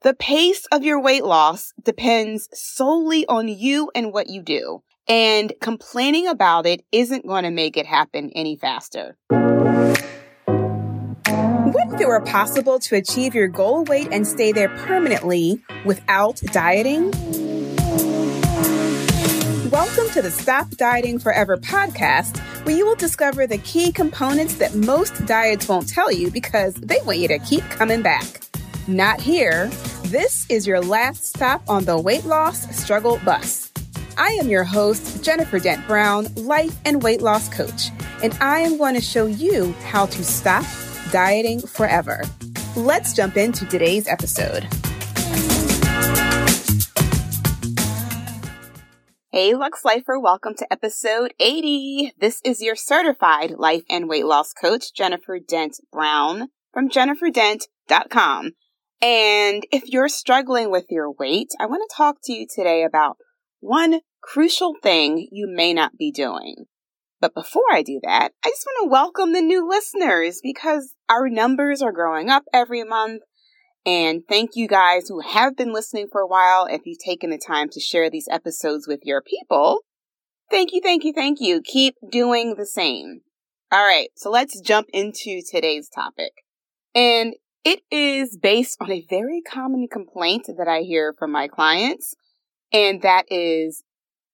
The pace of your weight loss depends solely on you and what you do. And complaining about it isn't going to make it happen any faster. What if it were possible to achieve your goal weight and stay there permanently without dieting? Welcome to the Stop Dieting Forever podcast, where you will discover the key components that most diets won't tell you because they want you to keep coming back. Not here. This is your last stop on the weight loss struggle bus. I am your host, Jennifer Dent Brown, life and weight loss coach, and I am going to show you how to stop dieting forever. Let's jump into today's episode. Hey, Lux Lifer, welcome to episode 80. This is your certified life and weight loss coach, Jennifer Dent Brown from jenniferdent.com. And if you're struggling with your weight, I want to talk to you today about one crucial thing you may not be doing. But before I do that, I just want to welcome the new listeners because our numbers are growing up every month. And thank you guys who have been listening for a while. If you've taken the time to share these episodes with your people, thank you, thank you, thank you. Keep doing the same. All right, so let's jump into today's topic. And it is based on a very common complaint that I hear from my clients, and that is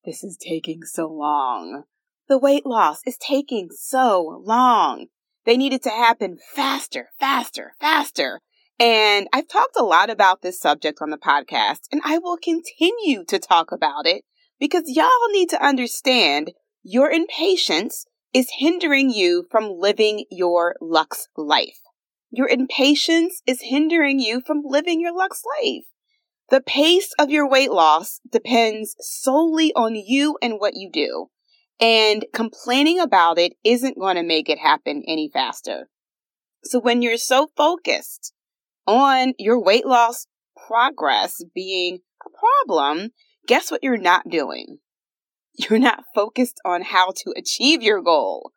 this is taking so long. The weight loss is taking so long. They need it to happen faster, faster, faster. And I've talked a lot about this subject on the podcast, and I will continue to talk about it because y'all need to understand your impatience is hindering you from living your Lux life. Your impatience is hindering you from living your Lux life. The pace of your weight loss depends solely on you and what you do. And complaining about it isn't going to make it happen any faster. So when you're so focused on your weight loss progress being a problem, guess what you're not doing? You're not focused on how to achieve your goal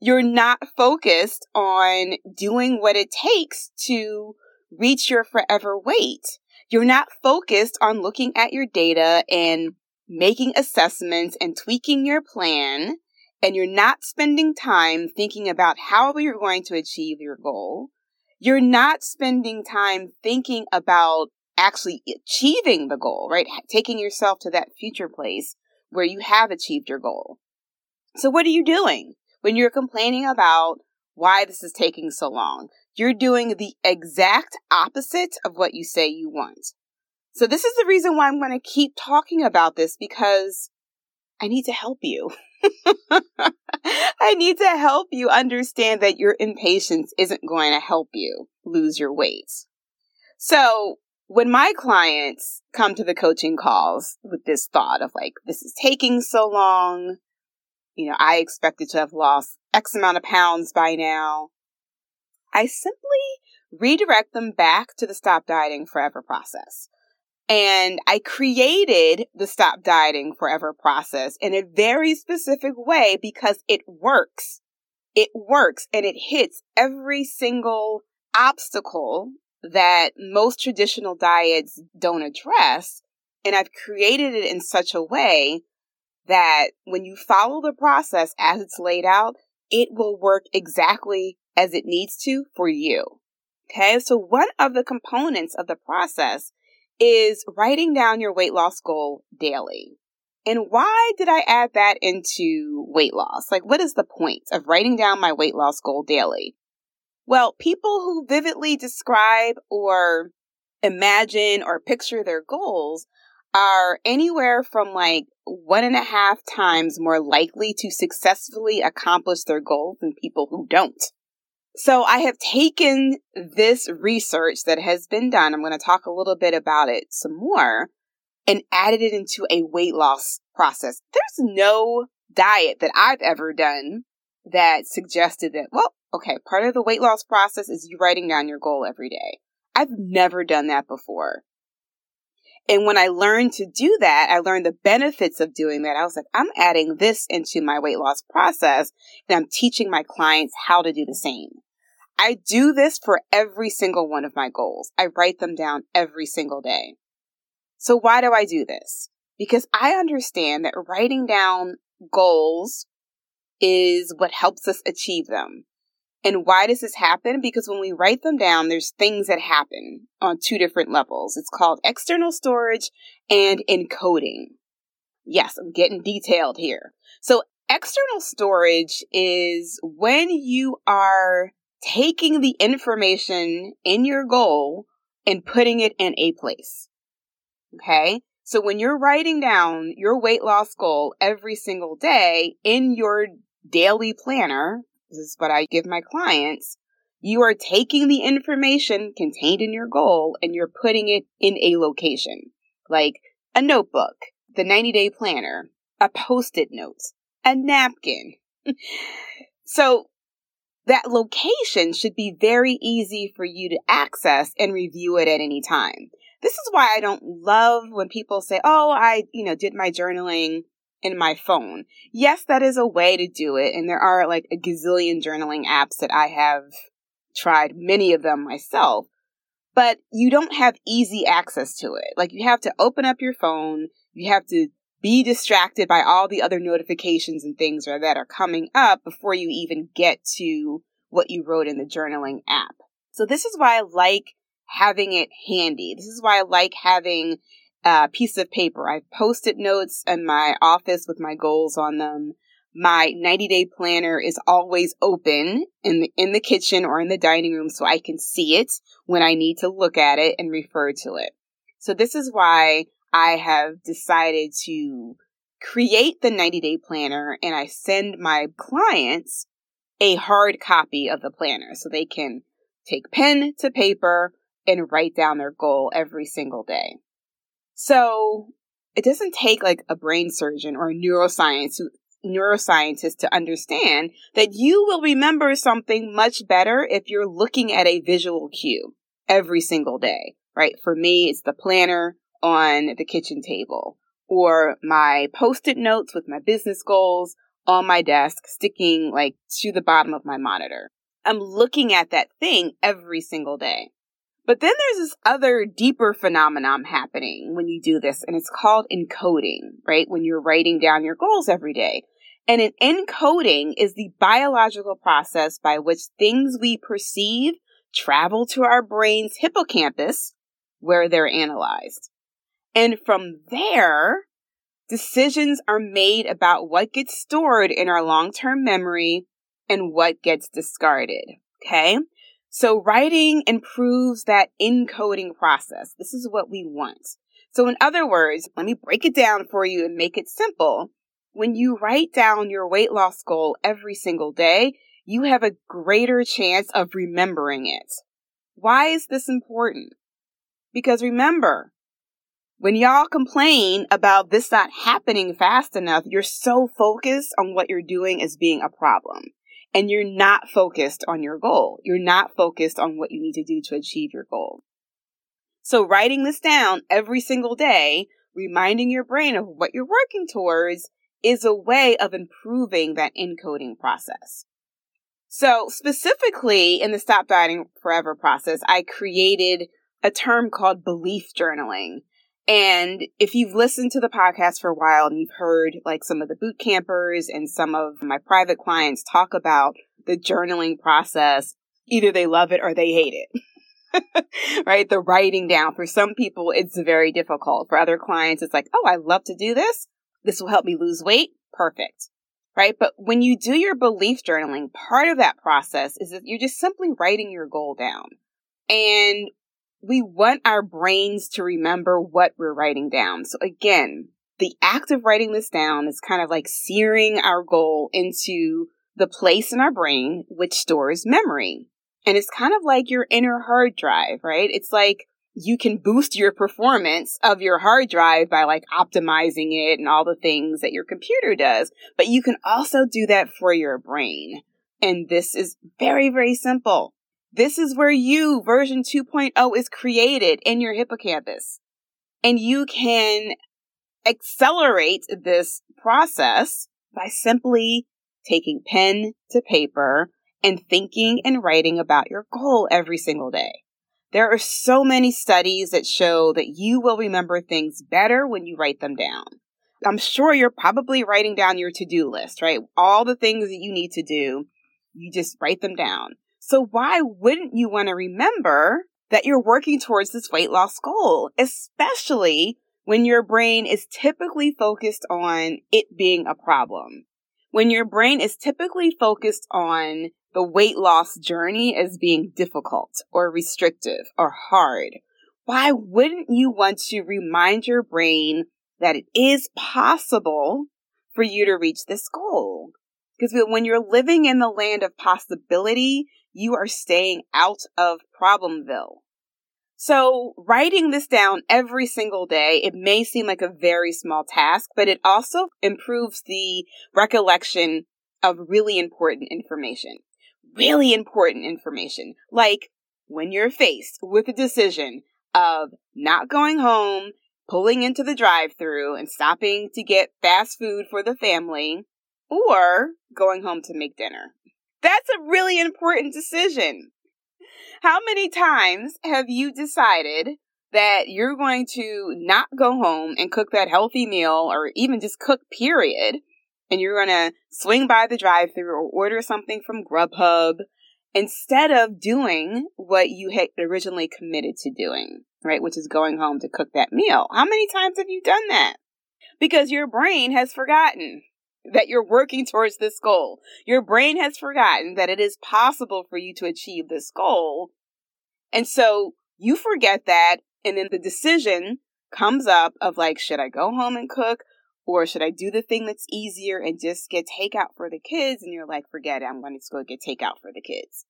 you're not focused on doing what it takes to reach your forever weight. You're not focused on looking at your data and making assessments and tweaking your plan. And you're not spending time thinking about how you're going to achieve your goal. You're not spending time thinking about actually achieving the goal, right? Taking yourself to that future place where you have achieved your goal. So what are you doing? When you're complaining about why this is taking so long. You're doing the exact opposite of what you say you want. So this is the reason why I'm going to keep talking about this because I need to help you. I need to help you understand that your impatience isn't going to help you lose your weight. So when my clients come to the coaching calls with this thought of like, this is taking so long, you know, I expected to have lost X amount of pounds by now. I simply redirect them back to the Stop Dieting Forever process. And I created the Stop Dieting Forever process in a very specific way because it works. It works and it hits every single obstacle that most traditional diets don't address. And I've created it in such a way that when you follow the process as it's laid out, it will work exactly as it needs to for you. Okay, so one of the components of the process is writing down your weight loss goal daily. And why did I add that into weight loss? Like, what is the point of writing down my weight loss goal daily? Well, people who vividly describe or imagine or picture their goals are anywhere from like one and a half times more likely to successfully accomplish their goals than people who don't. So I have taken this research that has been done. I'm going to talk a little bit about it some more and added it into a weight loss process. There's no diet that I've ever done that suggested that, well, okay, part of the weight loss process is you writing down your goal every day. I've never done that before. And when I learned to do that, I learned the benefits of doing that. I was like, I'm adding this into my weight loss process and I'm teaching my clients how to do the same. I do this for every single one of my goals. I write them down every single day. So why do I do this? Because I understand that writing down goals is what helps us achieve them. And why does this happen? Because when we write them down, there's things that happen on two different levels. It's called external storage and encoding. Yes, I'm getting detailed here. So external storage is when you are taking the information in your goal and putting it in a place. Okay. So when you're writing down your weight loss goal every single day in your daily planner, this is what I give my clients, you are taking the information contained in your goal and you're putting it in a location, like a notebook, the 90 day planner, a post it note, a napkin. so that location should be very easy for you to access and review it at any time. This is why I don't love when people say, "Oh, I, you know, did my journaling in my phone." Yes, that is a way to do it, and there are like a gazillion journaling apps that I have tried many of them myself. But you don't have easy access to it. Like you have to open up your phone, you have to be distracted by all the other notifications and things that are coming up before you even get to what you wrote in the journaling app. So this is why I like having it handy. This is why I like having a piece of paper. I post-it notes in my office with my goals on them. My 90 day planner is always open in the, in the kitchen or in the dining room so I can see it when I need to look at it and refer to it. So this is why I have decided to create the 90 day planner and I send my clients a hard copy of the planner so they can take pen to paper and write down their goal every single day. So it doesn't take like a brain surgeon or a neuroscience neuroscientist to understand that you will remember something much better if you're looking at a visual cue every single day, right? For me, it's the planner on the kitchen table or my post-it notes with my business goals on my desk, sticking like to the bottom of my monitor. I'm looking at that thing every single day. But then there's this other deeper phenomenon happening when you do this, and it's called encoding, right? When you're writing down your goals every day. And an encoding is the biological process by which things we perceive travel to our brain's hippocampus, where they're analyzed. And from there, decisions are made about what gets stored in our long term memory and what gets discarded. Okay. So writing improves that encoding process. This is what we want. So in other words, let me break it down for you and make it simple. When you write down your weight loss goal every single day, you have a greater chance of remembering it. Why is this important? Because remember, when y'all complain about this not happening fast enough, you're so focused on what you're doing as being a problem and you're not focused on your goal. You're not focused on what you need to do to achieve your goal. So writing this down every single day, reminding your brain of what you're working towards is a way of improving that encoding process. So specifically in the Stop Dieting Forever process, I created a term called belief journaling. And if you've listened to the podcast for a while and you've heard like some of the boot campers and some of my private clients talk about the journaling process, either they love it or they hate it. right? The writing down. For some people, it's very difficult. For other clients, it's like, oh, I love to do this. This will help me lose weight. Perfect. Right? But when you do your belief journaling, part of that process is that you're just simply writing your goal down. And we want our brains to remember what we're writing down. So again, the act of writing this down is kind of like searing our goal into the place in our brain which stores memory. And it's kind of like your inner hard drive, right? It's like you can boost your performance of your hard drive by like optimizing it and all the things that your computer does. But you can also do that for your brain. And this is very, very simple. This is where you, version 2.0, is created in your hippocampus. And you can accelerate this process by simply taking pen to paper and thinking and writing about your goal every single day. There are so many studies that show that you will remember things better when you write them down. I'm sure you're probably writing down your to do list, right? All the things that you need to do, you just write them down. So why wouldn't you want to remember that you're working towards this weight loss goal, especially when your brain is typically focused on it being a problem? When your brain is typically focused on the weight loss journey as being difficult or restrictive or hard, why wouldn't you want to remind your brain that it is possible for you to reach this goal. Because when you're living in the land of possibility, you are staying out of Problemville. So writing this down every single day, it may seem like a very small task, but it also improves the recollection of really important information. Really important information. Like when you're faced with a decision of not going home pulling into the drive through and stopping to get fast food for the family, or going home to make dinner. That's a really important decision. How many times have you decided that you're going to not go home and cook that healthy meal or even just cook, period, and you're going to swing by the drive through or order something from Grubhub instead of doing what you had originally committed to doing? right? Which is going home to cook that meal. How many times have you done that? Because your brain has forgotten that you're working towards this goal. Your brain has forgotten that it is possible for you to achieve this goal. And so you forget that. And then the decision comes up of like, should I go home and cook? Or should I do the thing that's easier and just get takeout for the kids? And you're like, forget it. I'm going to go get takeout for the kids.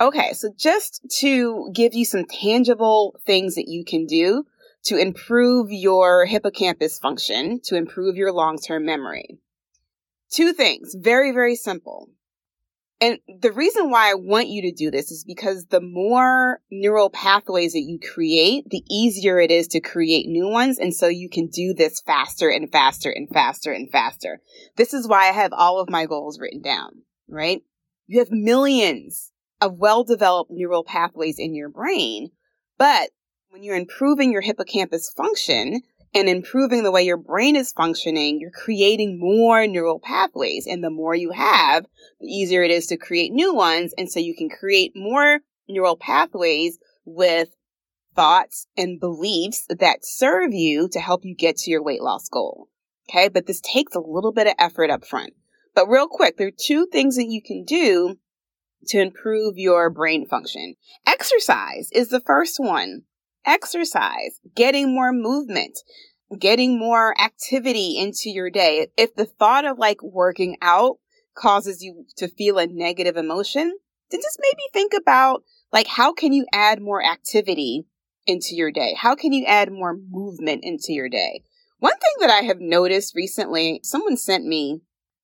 Okay, so just to give you some tangible things that you can do to improve your hippocampus function, to improve your long term memory. Two things, very, very simple. And the reason why I want you to do this is because the more neural pathways that you create, the easier it is to create new ones. And so you can do this faster and faster and faster and faster. This is why I have all of my goals written down, right? You have millions of well developed neural pathways in your brain. But when you're improving your hippocampus function and improving the way your brain is functioning, you're creating more neural pathways. And the more you have, the easier it is to create new ones. And so you can create more neural pathways with thoughts and beliefs that serve you to help you get to your weight loss goal. Okay. But this takes a little bit of effort up front. But real quick, there are two things that you can do to improve your brain function. Exercise is the first one. Exercise, getting more movement, getting more activity into your day. If the thought of like working out causes you to feel a negative emotion, then just maybe think about like how can you add more activity into your day? How can you add more movement into your day? One thing that I have noticed recently, someone sent me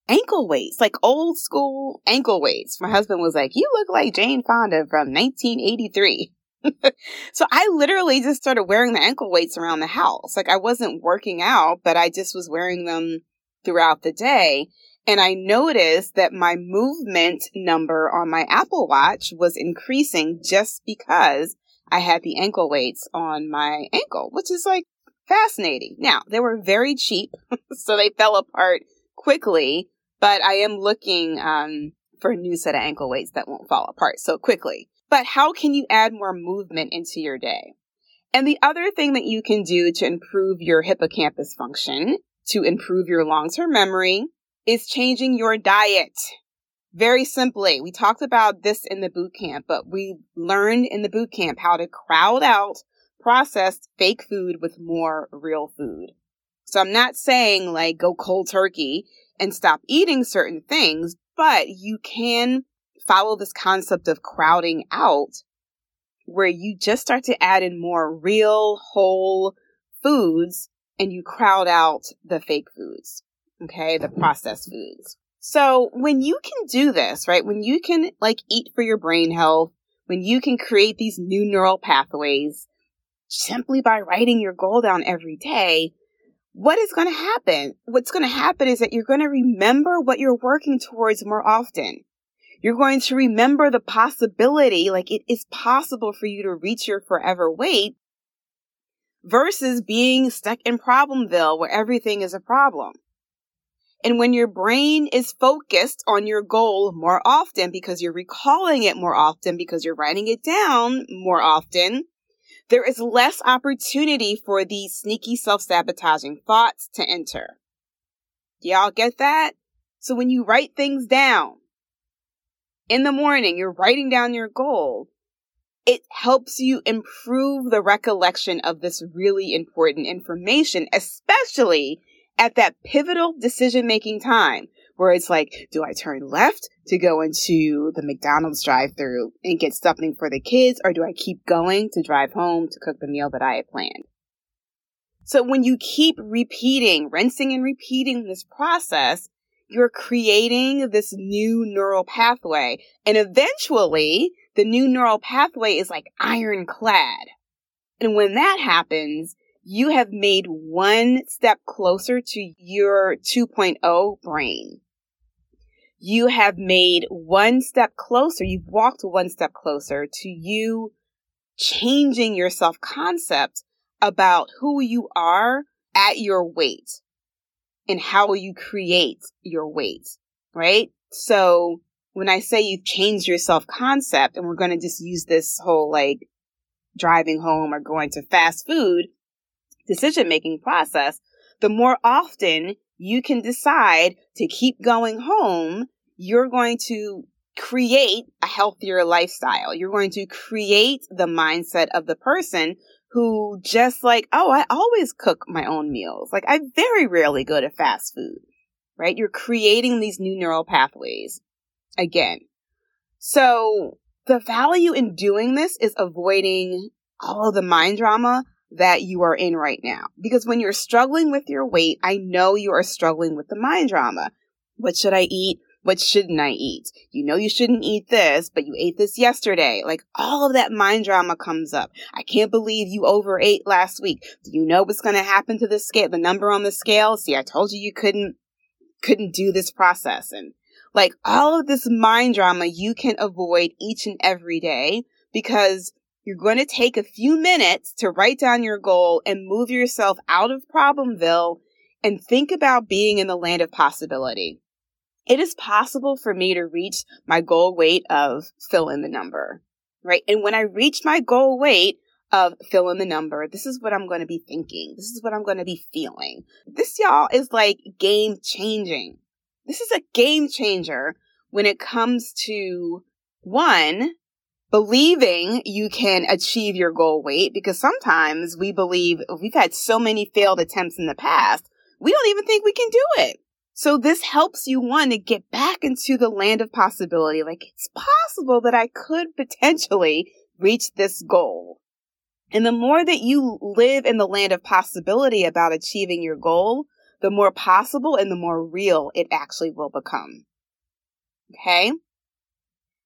ankle weights, like old school ankle weights. My husband was like, You look like Jane Fonda from 1983. so I literally just started wearing the ankle weights around the house. Like I wasn't working out, but I just was wearing them throughout the day. And I noticed that my movement number on my Apple Watch was increasing just because I had the ankle weights on my ankle, which is like fascinating. Now, they were very cheap, so they fell apart quickly, but I am looking um, for a new set of ankle weights that won't fall apart so quickly. But how can you add more movement into your day? And the other thing that you can do to improve your hippocampus function, to improve your long term memory, is changing your diet. Very simply, we talked about this in the boot camp, but we learned in the boot camp how to crowd out processed fake food with more real food. So I'm not saying like go cold turkey and stop eating certain things, but you can follow this concept of crowding out where you just start to add in more real whole foods and you crowd out the fake foods. Okay. The processed foods. So when you can do this, right? When you can like eat for your brain health, when you can create these new neural pathways simply by writing your goal down every day, what is going to happen? What's going to happen is that you're going to remember what you're working towards more often. You're going to remember the possibility, like it is possible for you to reach your forever weight versus being stuck in Problemville where everything is a problem. And when your brain is focused on your goal more often because you're recalling it more often because you're writing it down more often, there is less opportunity for these sneaky self-sabotaging thoughts to enter. Y'all get that? So when you write things down in the morning, you're writing down your goal. It helps you improve the recollection of this really important information, especially at that pivotal decision making time where it's like, do I turn left to go into the McDonald's drive through and get something for the kids, or do I keep going to drive home to cook the meal that I had planned? So when you keep repeating, rinsing and repeating this process, you're creating this new neural pathway. And eventually, the new neural pathway is like ironclad. And when that happens, you have made one step closer to your 2.0 brain. You have made one step closer. You've walked one step closer to you changing your self concept about who you are at your weight and how you create your weight, right? So when I say you've changed your self concept and we're going to just use this whole like driving home or going to fast food, decision making process, the more often you can decide to keep going home, you're going to create a healthier lifestyle. You're going to create the mindset of the person who just like, oh, I always cook my own meals. Like I very rarely go to fast food, right? You're creating these new neural pathways again. So the value in doing this is avoiding all the mind drama that you are in right now. Because when you're struggling with your weight, I know you are struggling with the mind drama. What should I eat? What shouldn't I eat? You know you shouldn't eat this, but you ate this yesterday. Like all of that mind drama comes up. I can't believe you overate last week. Do you know what's going to happen to the scale, the number on the scale? See, I told you you couldn't, couldn't do this process. And like all of this mind drama you can avoid each and every day because you're going to take a few minutes to write down your goal and move yourself out of Problemville and think about being in the land of possibility. It is possible for me to reach my goal weight of fill in the number, right? And when I reach my goal weight of fill in the number, this is what I'm going to be thinking. This is what I'm going to be feeling. This, y'all, is like game changing. This is a game changer when it comes to one, believing you can achieve your goal weight because sometimes we believe we've had so many failed attempts in the past, we don't even think we can do it. So this helps you one to get back into the land of possibility. Like it's possible that I could potentially reach this goal. And the more that you live in the land of possibility about achieving your goal, the more possible and the more real it actually will become. Okay.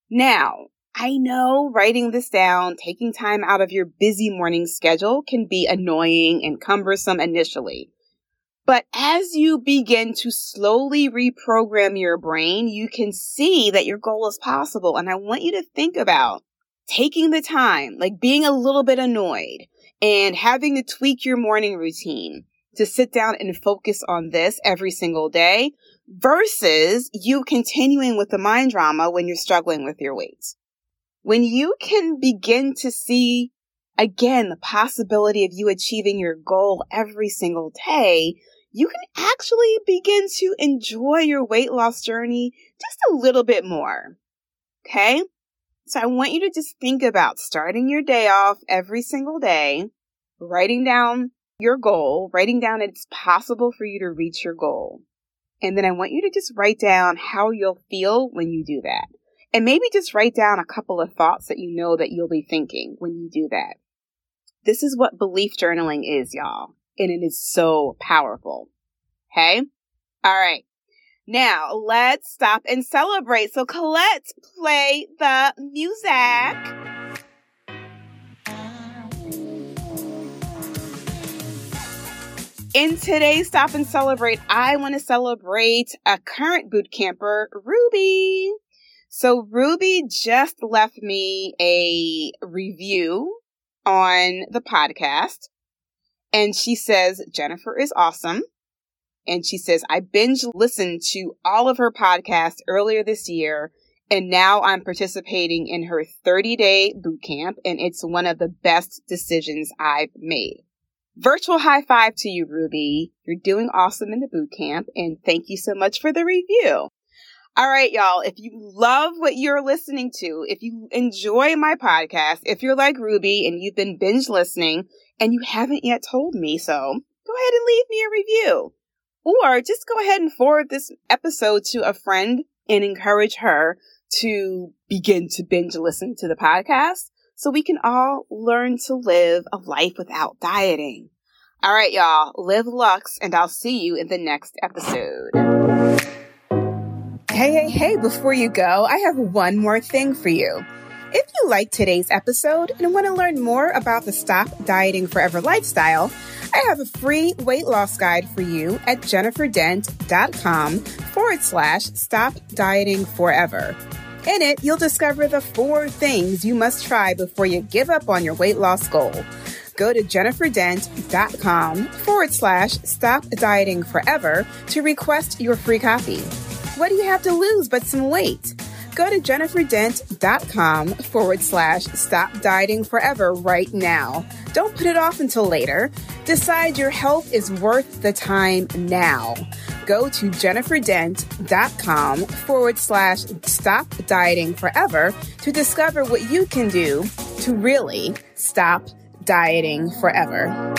Now, I know writing this down, taking time out of your busy morning schedule can be annoying and cumbersome initially. But as you begin to slowly reprogram your brain, you can see that your goal is possible. And I want you to think about taking the time, like being a little bit annoyed and having to tweak your morning routine to sit down and focus on this every single day versus you continuing with the mind drama when you're struggling with your weight when you can begin to see again the possibility of you achieving your goal every single day, you can actually begin to enjoy your weight loss journey just a little bit more. Okay? So I want you to just think about starting your day off every single day, writing down your goal, writing down it's possible for you to reach your goal. And then I want you to just write down how you'll feel when you do that. And maybe just write down a couple of thoughts that you know that you'll be thinking when you do that. This is what belief journaling is, y'all. And it is so powerful. Okay? All right. Now let's stop and celebrate. So Colette, play the music. In today's Stop and Celebrate, I want to celebrate a current boot camper, Ruby. So Ruby just left me a review on the podcast and she says Jennifer is awesome. And she says, I binge listened to all of her podcasts earlier this year and now I'm participating in her 30 day boot camp and it's one of the best decisions I've made. Virtual high five to you, Ruby. You're doing awesome in the boot camp and thank you so much for the review. All right, y'all. If you love what you're listening to, if you enjoy my podcast, if you're like Ruby and you've been binge listening and you haven't yet told me so, go ahead and leave me a review. Or just go ahead and forward this episode to a friend and encourage her to begin to binge listen to the podcast so we can all learn to live a life without dieting. All right, y'all, live Lux, and I'll see you in the next episode. Hey, hey, hey, before you go, I have one more thing for you. If you like today's episode and want to learn more about the Stop Dieting Forever lifestyle, I have a free weight loss guide for you at jenniferdent.com forward slash stop dieting forever. In it, you'll discover the four things you must try before you give up on your weight loss goal. Go to jenniferdent.com forward slash stop dieting forever to request your free copy. What do you have to lose but some weight? Go to jenniferdent.com forward slash stop dieting forever right now. Don't put it off until later. Decide your health is worth the time now go to jenniferdent.com forward slash stop dieting forever to discover what you can do to really stop dieting forever.